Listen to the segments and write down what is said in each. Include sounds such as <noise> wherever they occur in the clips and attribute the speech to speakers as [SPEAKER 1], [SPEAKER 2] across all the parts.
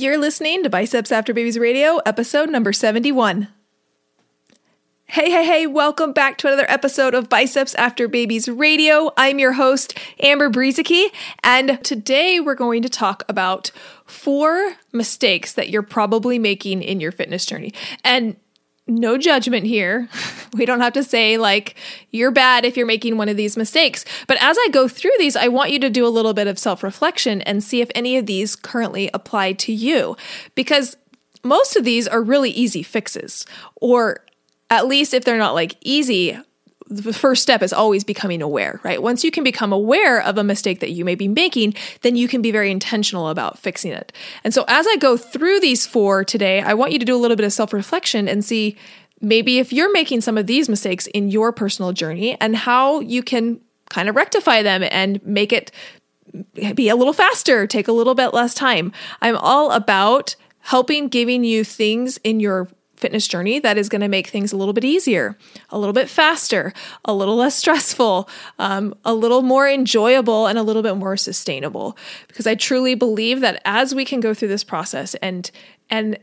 [SPEAKER 1] You're listening to Biceps After Babies Radio, episode number 71. Hey, hey, hey, welcome back to another episode of Biceps After Babies Radio. I'm your host, Amber Brueseke, and today we're going to talk about four mistakes that you're probably making in your fitness journey. And no judgment here. <laughs> We don't have to say, like, you're bad if you're making one of these mistakes. But as I go through these, I want you to do a little bit of self reflection and see if any of these currently apply to you. Because most of these are really easy fixes, or at least if they're not like easy, the first step is always becoming aware, right? Once you can become aware of a mistake that you may be making, then you can be very intentional about fixing it. And so as I go through these four today, I want you to do a little bit of self reflection and see maybe if you're making some of these mistakes in your personal journey and how you can kind of rectify them and make it be a little faster, take a little bit less time. I'm all about helping giving you things in your fitness journey that is going to make things a little bit easier, a little bit faster, a little less stressful, um, a little more enjoyable, and a little bit more sustainable. Because I truly believe that as we can go through this process and and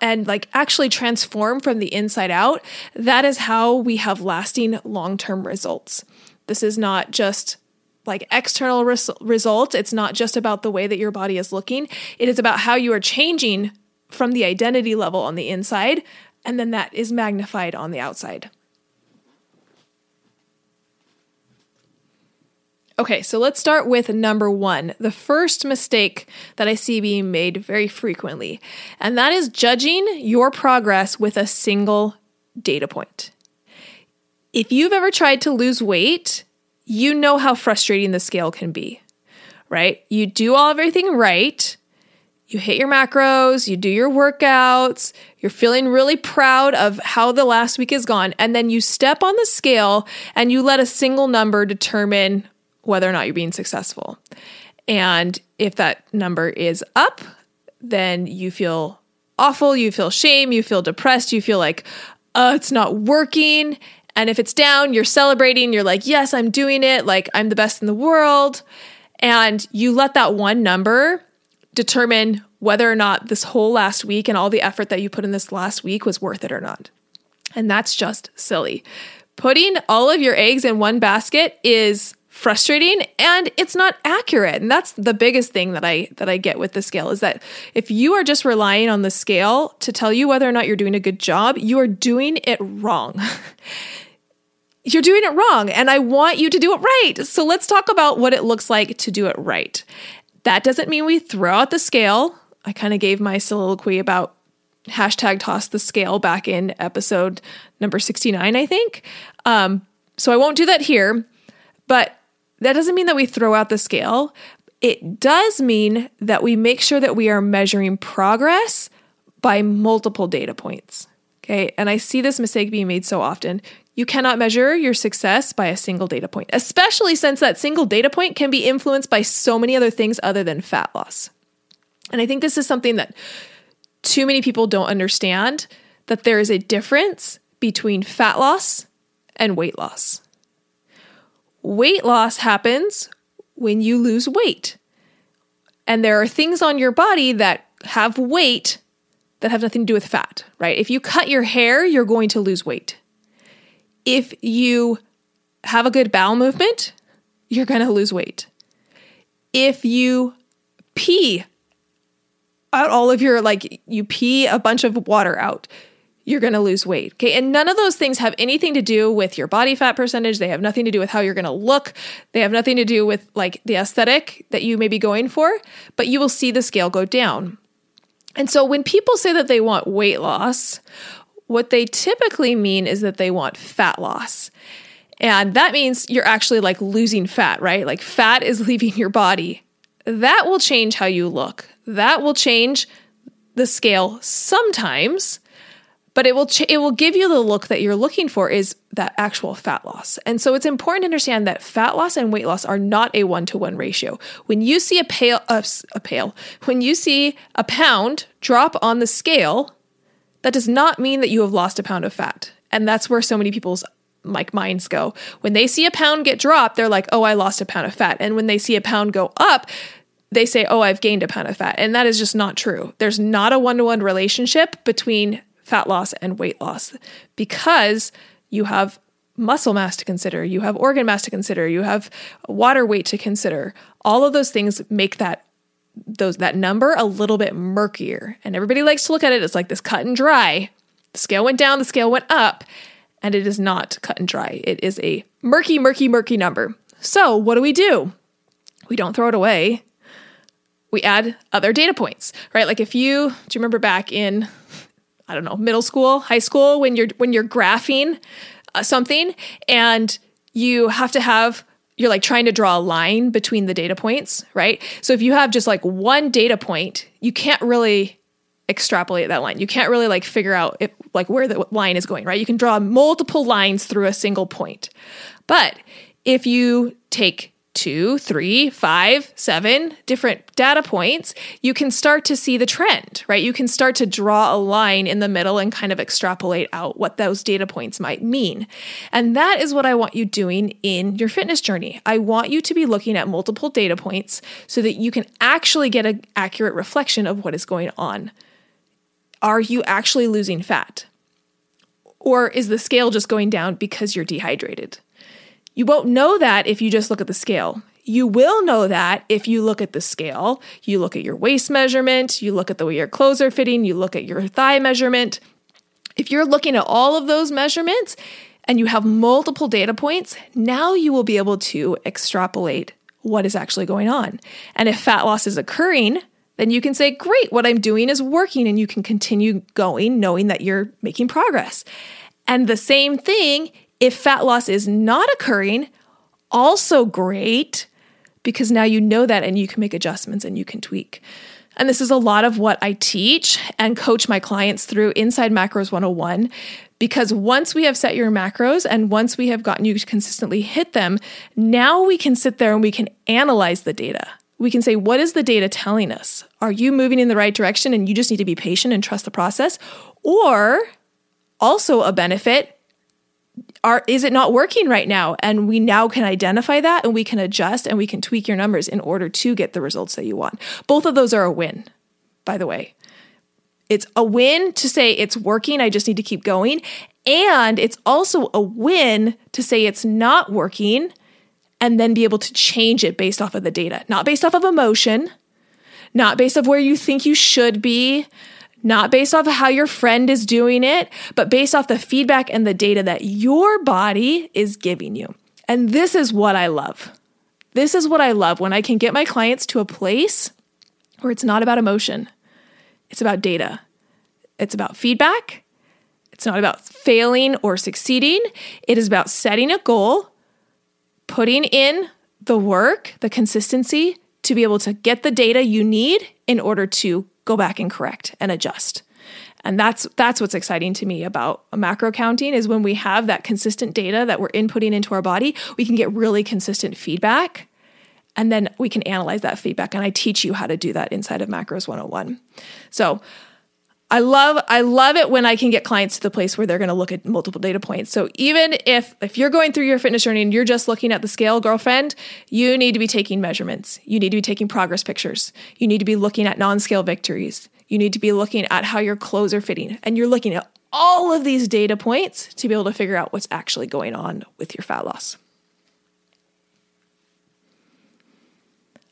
[SPEAKER 1] and like actually transform from the inside out, that is how we have lasting long term results. This is not just like external res- results. It's not just about the way that your body is looking. It is about how you are changing from the identity level on the inside, and then that is magnified on the outside. Okay, so let's start with number one, the first mistake that I see being made very frequently, and that is judging your progress with a single data point. If you've ever tried to lose weight, you know how frustrating the scale can be, right? You do all everything right, you hit your macros, you do your workouts, you're feeling really proud of how the last week has gone, and then you step on the scale and you let a single number determine whether or not you're being successful. And if that number is up, then you feel awful, you feel shame, you feel depressed, you feel like, uh, it's not working. And if it's down, you're celebrating, you're like, yes, I'm doing it, like I'm the best in the world. And you let that one number determine whether or not this whole last week and all the effort that you put in this last week was worth it or not. And that's just silly. Putting all of your eggs in one basket is frustrating and it's not accurate. And that's the biggest thing that I that I get with the scale is that if you are just relying on the scale to tell you whether or not you're doing a good job, you are doing it wrong. <laughs> you're doing it wrong and I want you to do it right. So let's talk about what it looks like to do it right. That doesn't mean we throw out the scale. I kind of gave my soliloquy about hashtag toss the scale back in episode number 69, I think. Um, so I won't do that here, but that doesn't mean that we throw out the scale. It does mean that we make sure that we are measuring progress by multiple data points. Okay. And I see this mistake being made so often. You cannot measure your success by a single data point, especially since that single data point can be influenced by so many other things other than fat loss. And I think this is something that too many people don't understand that there is a difference between fat loss and weight loss. Weight loss happens when you lose weight. And there are things on your body that have weight that have nothing to do with fat, right? If you cut your hair, you're going to lose weight if you have a good bowel movement, you're going to lose weight. If you pee out all of your, like, you pee a bunch of water out, you're going to lose weight. Okay. And none of those things have anything to do with your body fat percentage. They have nothing to do with how you're going to look. They have nothing to do with like the aesthetic that you may be going for, but you will see the scale go down. And so when people say that they want weight loss what they typically mean is that they want fat loss. And that means you're actually like losing fat, right? Like fat is <laughs> leaving your body. That will change how you look. That will change the scale sometimes, but it will ch- it will give you the look that you're looking for is that actual fat loss. And so it's important to understand that fat loss and weight loss are not a one-to-one ratio. When you see a pale uh, a pale, when you see a pound drop on the scale, that does not mean that you have lost a pound of fat. And that's where so many people's like minds go. When they see a pound get dropped, they're like, "Oh, I lost a pound of fat." And when they see a pound go up, they say, Oh, I've gained a pound of fat. And that is just not true. There's not a one to one relationship between fat loss and weight loss because you have muscle mass to consider, you have organ mass to consider, you have water weight to consider. All of those things make that those that number a little bit murkier. And everybody likes to look at it as like this cut and dry. The scale went down, the scale went up, and it is not cut and dry. It is a murky, murky, murky number. So, what do we do? We don't throw it away. We add other data points, right? Like if you do you remember back in I don't know, middle school, high school when you're when you're graphing uh, something and you have to have you're like trying to draw a line between the data points, right? So if you have just like one data point, you can't really extrapolate that line. You can't really like figure out if, like where the line is going, right? You can draw multiple lines through a single point. But if you take two, three, five, seven different data points, you can start to see the trend, right? You can start to draw a line in the middle and kind of extrapolate out what those data points might mean. And that is what I want you doing in your fitness journey. I want you to be looking at multiple data points so that you can actually get an accurate reflection of what is going on. Are you actually losing fat? Or is the scale just going down because you're dehydrated? You won't know that if you just look at the scale. You will know that if you look at the scale, you look at your waist measurement, you look at the way your clothes are fitting, you look at your thigh measurement. If you're looking at all of those measurements and you have multiple data points, now you will be able to extrapolate what is actually going on. And if fat loss is occurring, then you can say, Great, what I'm doing is working, and you can continue going knowing that you're making progress. And the same thing if fat loss is not occurring, also great because now you know that and you can make adjustments and you can tweak. And this is a lot of what I teach and coach my clients through Inside Macros 101 because once we have set your macros and once we have gotten you to consistently hit them, now we can sit there and we can analyze the data. We can say, what is the data telling us? Are you moving in the right direction and you just need to be patient and trust the process? Or also a benefit, are is it not working right now? And we now can identify that and we can adjust and we can tweak your numbers in order to get the results that you want. Both of those are a win by the way. It's a win to say it's working i just need to keep going. And it's also a win to say it's not working and then be able to change it based off of the data. Not based off of emotion not based off where you think you should be not based off of how your friend is doing it, but based off the feedback and the data that your body is giving you. And this is what I love. This is what I love when I can get my clients to a place where it's not about emotion, it's about data, it's about feedback. It's not about failing or succeeding. It is about setting a goal, putting in the work, the consistency to be able to get the data you need in order to go back and correct and adjust. And that's that's what's exciting to me about macro counting is when we have that consistent data that we're inputting into our body, we can get really consistent feedback and then we can analyze that feedback and I teach you how to do that inside of Macros 101. So, I love I love it when I can get clients to the place where they're going to look at multiple data points. So even if if you're going through your fitness journey and you're just looking at the scale, girlfriend, you need to be taking measurements. You need to be taking progress pictures. You need to be looking at non-scale victories. You need to be looking at how your clothes are fitting. And you're looking at all of these data points to be able to figure out what's actually going on with your fat loss.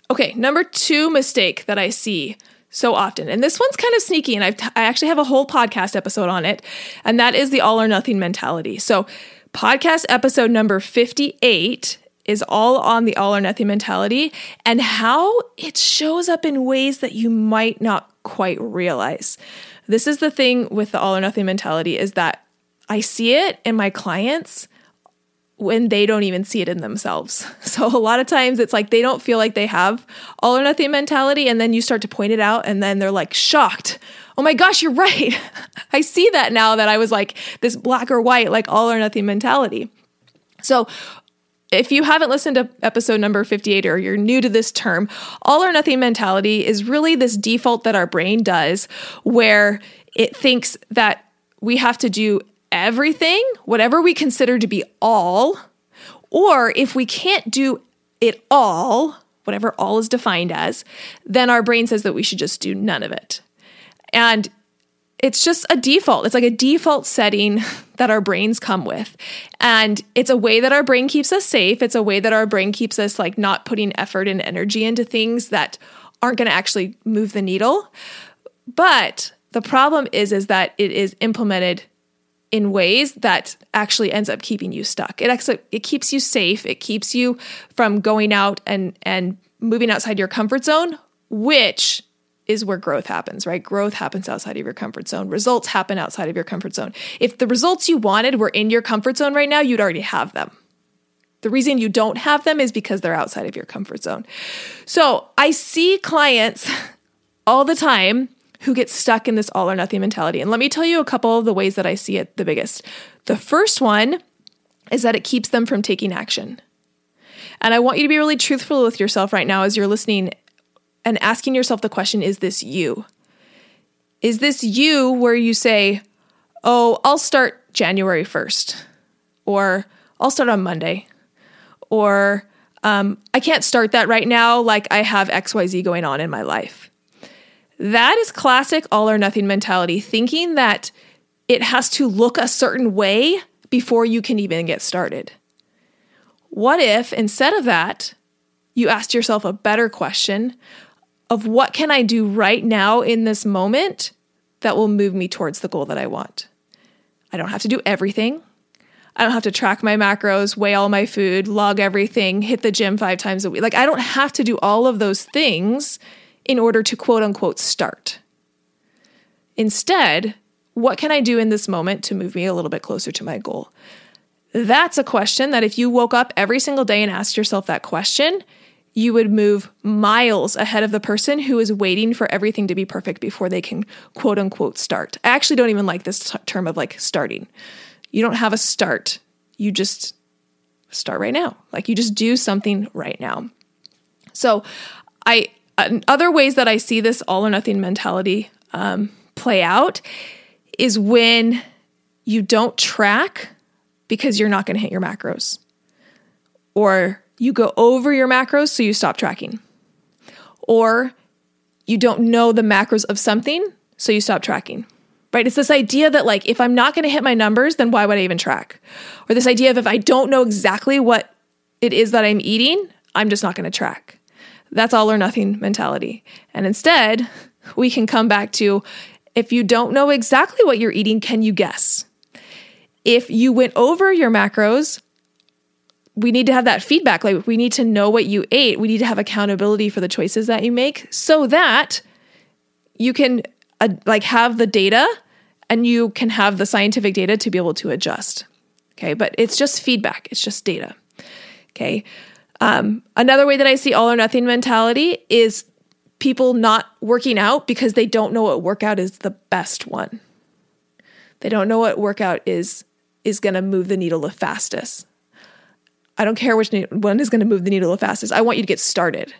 [SPEAKER 1] Okay, number 2 mistake that I see so often. And this one's kind of sneaky, and I've t- I actually have a whole podcast episode on it, and that is the all or nothing mentality. So, podcast episode number 58 is all on the all or nothing mentality and how it shows up in ways that you might not quite realize. This is the thing with the all or nothing mentality is that I see it in my clients when they don't even see it in themselves. <laughs> So a lot of times it's like they don't feel like they have all or nothing mentality and then you start to point it out and then they're like shocked. Oh my gosh, you're right. <laughs> I see that now that I was like this black or white like all or nothing mentality. So if you haven't listened to episode number 58 or you're new to this term, all or nothing mentality is really this default that our brain does where it thinks that we have to do everything, whatever we consider to be all, or if we can't do it all, whatever all is defined as, then our brain says that we should just do none of it. And it's just a default. It's like a default setting <laughs> that our brains come with. And it's a way that our brain keeps us safe. It's a way that our brain keeps us like not putting effort and energy into things that aren't going to actually move the needle. But the problem is is that it is implemented in ways that actually ends up keeping you stuck. It actually it keeps you safe. It keeps you from going out and and moving outside your comfort zone, which is where growth happens, right? Growth happens outside of your comfort zone. Results happen outside of your comfort zone. If the results you wanted were in your comfort zone right now, you'd already have them. The reason you don't have them is because they're outside of your comfort zone. So I see clients <laughs> all the time who get stuck in this all or nothing mentality. And let me tell you a couple of the ways that I see it the biggest. The first one is that it keeps them from taking action. And I want you to be really truthful with yourself right now as you're listening and asking yourself the question is this you? Is this you where you say, oh, I'll start January 1st, or I'll start on Monday, or um, I can't start that right now, like I have XYZ going on in my life. That is classic all or nothing mentality, thinking that it has to look a certain way before you can even get started. What if instead of that, you asked yourself a better question of what can I do right now in this moment that will move me towards the goal that I want? I don't have to do everything. I don't have to track my macros, weigh all my food, log everything, hit the gym five times a week. Like, I don't have to do all of those things in order to quote unquote start. Instead, what can I do in this moment to move me a little bit closer to my goal? That's a question that if you woke up every single day and asked yourself that question, you would move miles ahead of the person who is waiting for everything to be perfect before they can quote unquote start. I actually don't even like this t- term of like starting. You don't have a start. You just start right now. Like you just do something right now. So, I other ways that I see this all or nothing mentality um, play out is when you don't track because you're not going to hit your macros, or you go over your macros, so you stop tracking, or you don't know the macros of something, so you stop tracking. Right? It's this idea that, like, if I'm not going to hit my numbers, then why would I even track? Or this idea of if I don't know exactly what it is that I'm eating, I'm just not going to track. That's all or nothing mentality. And instead, we can come back to if you don't know exactly what you're eating, can you guess? If you went over your macros, we need to have that feedback. Like, we need to know what you ate. We need to have accountability for the choices that you make so that you can, uh, like, have the data and you can have the scientific data to be able to adjust. Okay. But it's just feedback, it's just data. Okay. Um, another way that I see all or nothing mentality is people not working out because they don't know what workout is the best one. They don't know what workout is is going to move the needle the fastest. I don't care which one is going to move the needle the fastest. I want you to get started.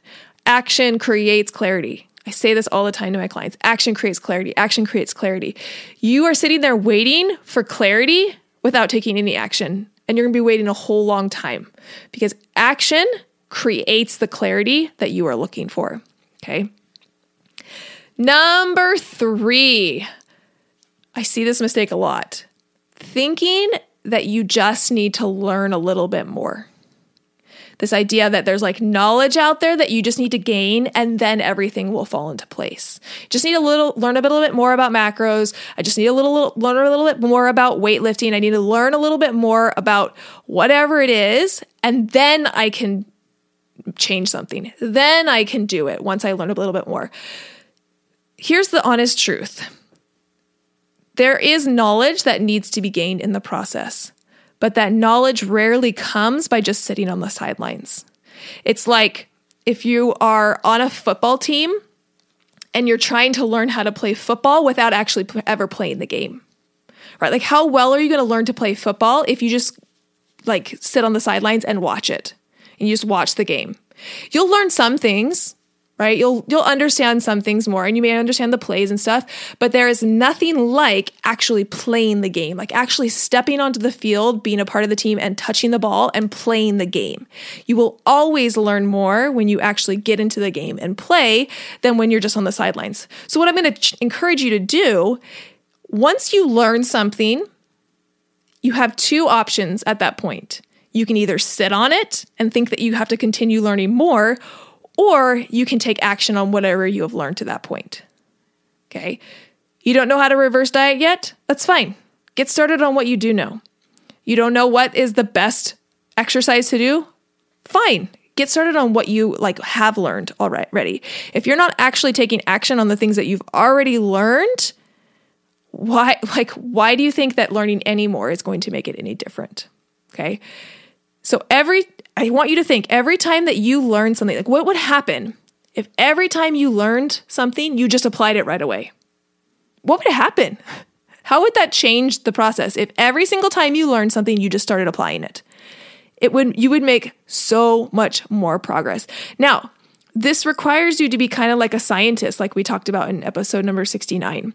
[SPEAKER 1] Action creates clarity. I say this all the time to my clients. Action creates clarity. Action creates clarity. You are sitting there waiting for clarity without taking any action and you're going to be waiting a whole long time because action creates the clarity that you are looking for. Okay. Number three, I see this mistake a lot thinking that you just need to learn a little bit more. This idea that there's like knowledge out there that you just need to gain and then everything will fall into place. Just need a little learn a little bit more about macros. I just need a little, little learn a little bit more about weightlifting. I need to learn a little bit more about whatever it is and then I can change something. Then I can do it once I learn a little bit more. Here's the honest truth. There is knowledge that needs to be gained in the process but that knowledge rarely comes by just sitting on the sidelines. It's like if you are on a football team and you're trying to learn how to play football without actually ever playing the game. Right? Like how well are you going to learn to play football if you just like sit on the sidelines and watch it and you just watch the game? You'll learn some things, right? You'll you'll understand some things more and you may understand the plays and stuff, but there is nothing like actually playing the game, like actually stepping onto the field, being a part of the team and touching the ball and playing the game. You will always learn more when you actually get into the game and play than when you're just on the sidelines. So what I'm going to ch- encourage you to do once you learn something, you have two options at that point. You can either sit on it and think that you have to continue learning more, or you can take action on whatever you have learned to that point. Okay. You don't know how to reverse diet yet? That's fine. Get started on what you do know. You don't know what is the best exercise to do? Fine. Get started on what you like have learned already. If you're not actually taking action on the things that you've already learned, why like why do you think that learning any more is going to make it any different? Okay? So every I want you to think every time that you learn something, like what would happen if every time you learned something, you just applied it right away? What would happen? How would that change the process if every single time you learned something, you just started applying it? It would you would make so much more progress. Now, this requires you to be kind of like a scientist, like we talked about in episode number 69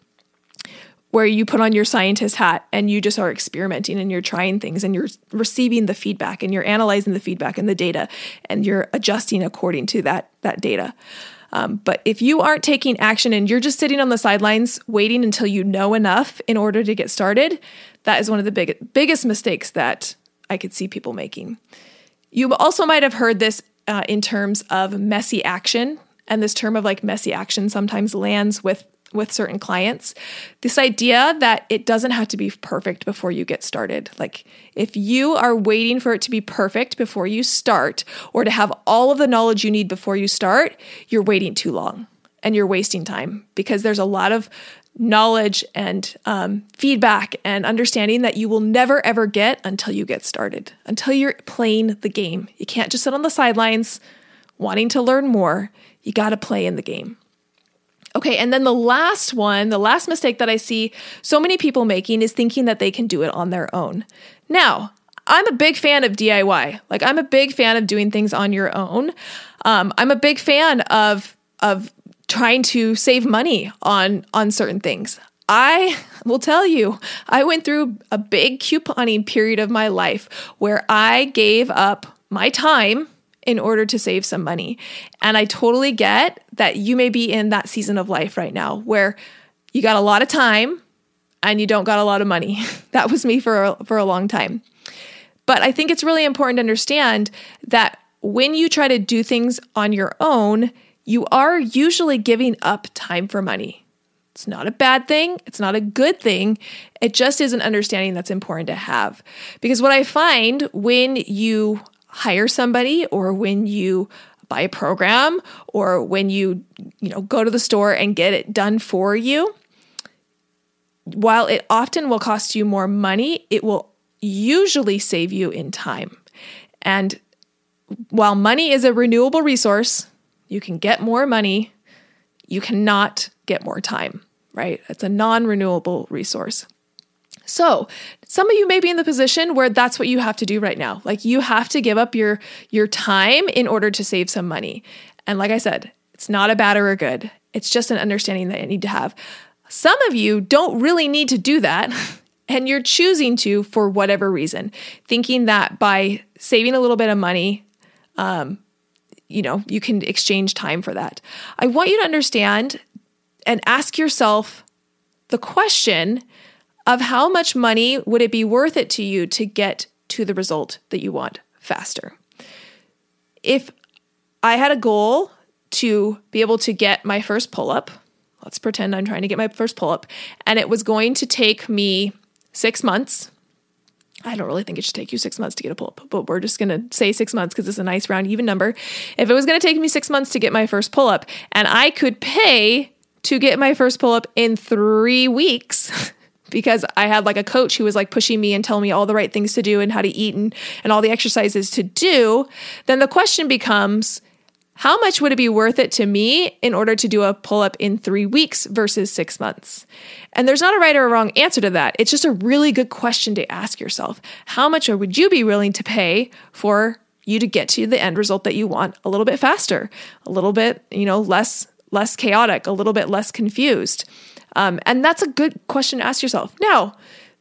[SPEAKER 1] where you put on your scientist hat and you just are experimenting and you're trying things and you're receiving the feedback and you're analyzing the feedback and the data and you're adjusting according to that that data. Um, but if you aren't taking action and you're just sitting on the sidelines waiting until you know enough in order to get started, that is one of the big, biggest mistakes that I could see people making. You also might have heard this uh, in terms of messy action. And this term of like messy action sometimes lands with with certain clients this idea that it doesn't have to be perfect before you get started. Like, if you are waiting for it to be perfect before you start, or to have all of the knowledge you need before you start, you're waiting too long and you're wasting time because there's a lot of knowledge and um, feedback and understanding that you will never ever get until you get started, until you're playing the game. You can't just sit on the sidelines wanting to learn more. You got to play in the game. Okay, and then the last one, the last mistake that I see so many people making is thinking that they can do it on their own. Now, I'm a big fan of DIY. Like I'm a big fan of doing things on your own. Um, I'm a big fan of of trying to save money on on certain things. I will tell you, I went through a big couponing period of my life where I gave up my time in order to save some money. And I totally get that you may be in that season of life right now where you got a lot of time and you don't got a lot of money. <laughs> that was me for a, for a long time. But I think it's really important to understand that when you try to do things on your own, you are usually giving up time for money. It's not a bad thing. It's not a good thing. It just is an understanding that's important to have. Because what I find when you hire somebody or when you buy a program or when you you know go to the store and get it done for you while it often will cost you more money it will usually save you in time. And while money is a renewable resource you can get more money you cannot get more time right? It's a non-renewable resource so, some of you may be in the position where that's what you have to do right now. Like you have to give up your your time in order to save some money. And like I said, it's not a bad or a good. It's just an understanding that you need to have. Some of you don't really need to do that. <laughs> And you're choosing to for whatever reason, thinking that by saving a little bit of money, um, you know, you can exchange time for that. I want you to understand and ask yourself the question of how much money would it be worth it to you to get to the result that you want faster. If I had a goal to be able to get my first pull up, let's pretend I'm trying to get my first pull up, and it was going to take me six months. I don't really think it should take you six months to get a pull up, but we're just going to say six months because it's a nice round, even number. If it was going to take me six months to get my first pull up and I could pay to get my first pull up in three weeks, <laughs> because I had like a coach who was like pushing me and telling me all the right things to do and how to eat and, and all the exercises to do, then the question becomes how much would it be worth it to me in order to do a pull up in three weeks versus six months? And there's not a right or a wrong answer to that. It's just a really good question to ask yourself. How much would you be willing to pay for you to get to the end result that you want a little bit faster, a little bit, you know, less less chaotic, a little bit less confused. Um, and that's a good question to ask yourself. Now,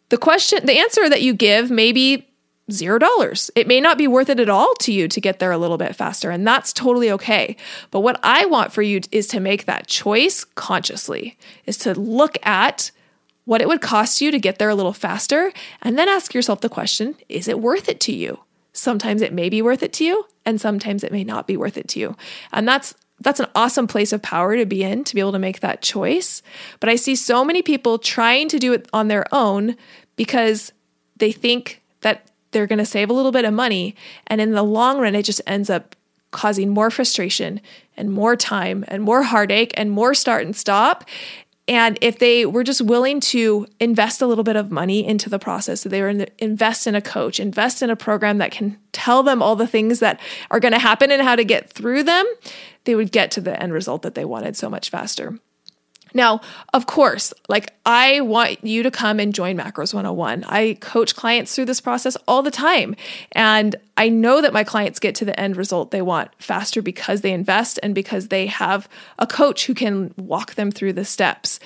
[SPEAKER 1] the question, the answer that you give may be zero dollars. It may not be worth it at all to you to get there a little bit faster, and that's totally okay. But what I want for you is to make that choice consciously, is to look at what it would cost you to get there a little faster, and then ask yourself the question is it worth it to you? Sometimes it may be worth it to you, and sometimes it may not be worth it to you. And that's that's an awesome place of power to be in to be able to make that choice. But I see so many people trying to do it on their own because they think that they're going to save a little bit of money. And in the long run, it just ends up causing more frustration and more time and more heartache and more start and stop. And if they were just willing to invest a little bit of money into the process, so they were in the, invest in a coach, invest in a program that can tell them all the things that are going to happen and how to get through them, they would get to the end result that they wanted so much faster. Now, of course, like I want you to come and join Macros 101. I coach clients through this process all the time. And I know that my clients get to the end result they want faster because they invest and because they have a coach who can walk them through the steps.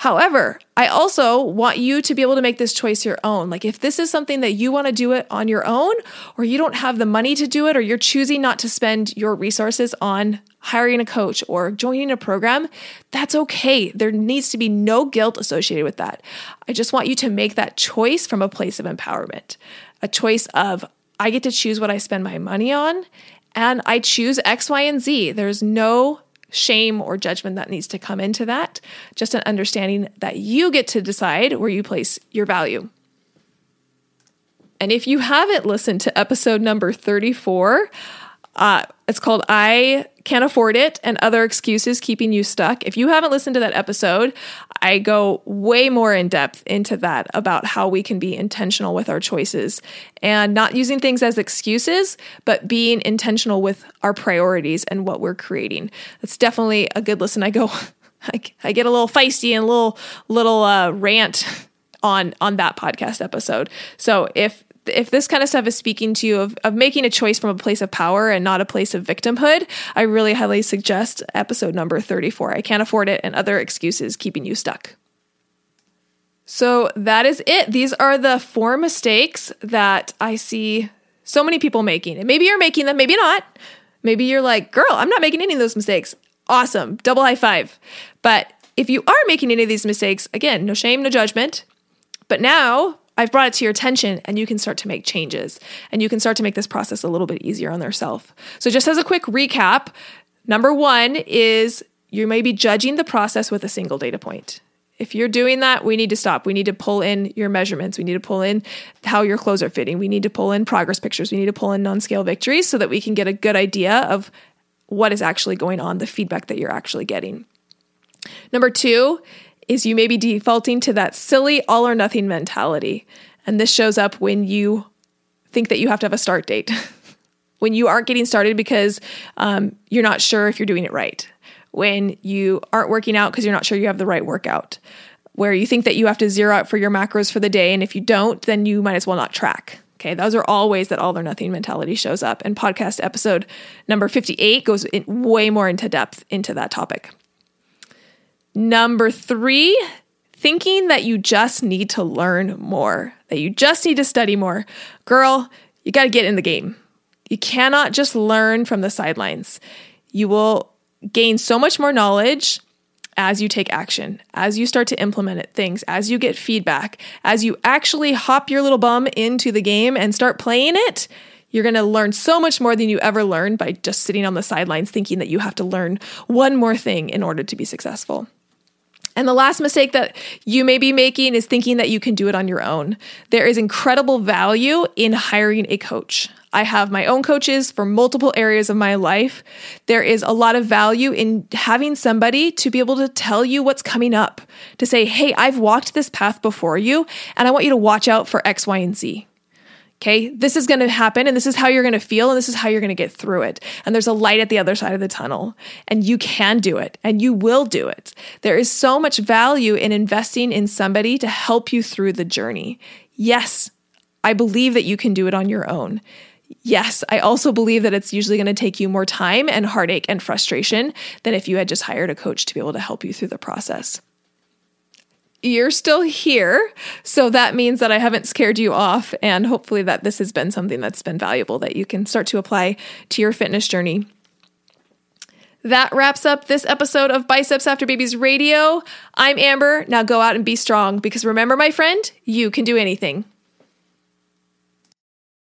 [SPEAKER 1] However, I also want you to be able to make this choice your own. Like if this is something that you want to do it on your own, or you don't have the money to do it, or you're choosing not to spend your resources on hiring a coach or joining a program, that's okay. There needs to be no guilt associated with that. I just want you to make that choice from a place of empowerment, a choice of I get to choose what I spend my money on, and I choose X, Y, and Z. There's no shame or judgment that needs to come into that, just an understanding that you get to decide where you place your value. And if you haven't listened to episode number 34, uh, it's called I Can't Afford It and Other Excuses Keeping You Stuck. If you haven't listened to that episode, I go way more in depth into that about how we can be intentional with our choices and not using things as excuses, but being intentional with our priorities and what we're creating. That's definitely a good listen. I go, <laughs> I, get a little feisty and a little little uh, rant <laughs> on on that podcast episode. So if if this kind of stuff is speaking to you of, of making a choice from a place of power and not a place of victimhood, I really highly suggest episode number 34. I can't afford it and other excuses keeping you stuck. So that is it. These are the four mistakes that I see so many people making. And maybe you're making them, maybe not. Maybe you're like, girl, I'm not making any of those mistakes. Awesome. Double high five. But if you are making any of these mistakes, again, no shame, no judgment. But now I've brought it to your attention and you can start to make changes and you can start to make this process a little bit easier on yourself. So, just as a quick recap, number one is you may be judging the process with a single data point. If you're doing that, we need to stop. We need to pull in your measurements. We need to pull in how your clothes are fitting. We need to pull in progress pictures. We need to pull in non scale victories so that we can get a good idea of what is actually going on, the feedback that you're actually getting. Number two is you may be defaulting to that silly all or nothing mentality. And this shows up when you think that you have to have a start date, <laughs> when you aren't getting started because um, you're not sure if you're doing it right, when you aren't working out because you're not sure you have the right workout, where you think that you have to zero out for your macros for the day. And if you don't, then you might as well not track. Okay, those are all ways that all or nothing mentality shows up. And podcast episode number 58 goes way more into depth into that topic. Number three, thinking that you just need to learn more, that you just need to study more. Girl, you got to get in the game. You cannot just learn from the sidelines. You will gain so much more knowledge as you take action, as you start to implement it, things, as you get feedback, as you actually hop your little bum into the game and start playing it. You're going to learn so much more than you ever learned by just sitting on the sidelines thinking that you have to learn one more thing in order to be successful. And the last mistake that you may be making is thinking that you can do it on your own. There is incredible value in hiring a coach. I have my own coaches for multiple areas of my life. There is a lot of value in having somebody to be able to tell you what's coming up, to say, hey, I've walked this path before you, and I want you to watch out for X, Y, and Z. Okay, this is going to happen, and this is how you're going to feel, and this is how you're going to get through it. And there's a light at the other side of the tunnel, and you can do it, and you will do it. There is so much value in investing in somebody to help you through the journey. Yes, I believe that you can do it on your own. Yes, I also believe that it's usually going to take you more time and heartache and frustration than if you had just hired a coach to be able to help you through the process. You're still here, so that means that I haven't scared you off, and hopefully, that this has been something that's been valuable that you can start to apply to your fitness journey. That wraps up this episode of Biceps After Babies Radio. I'm Amber. Now go out and be strong because remember, my friend, you can do anything.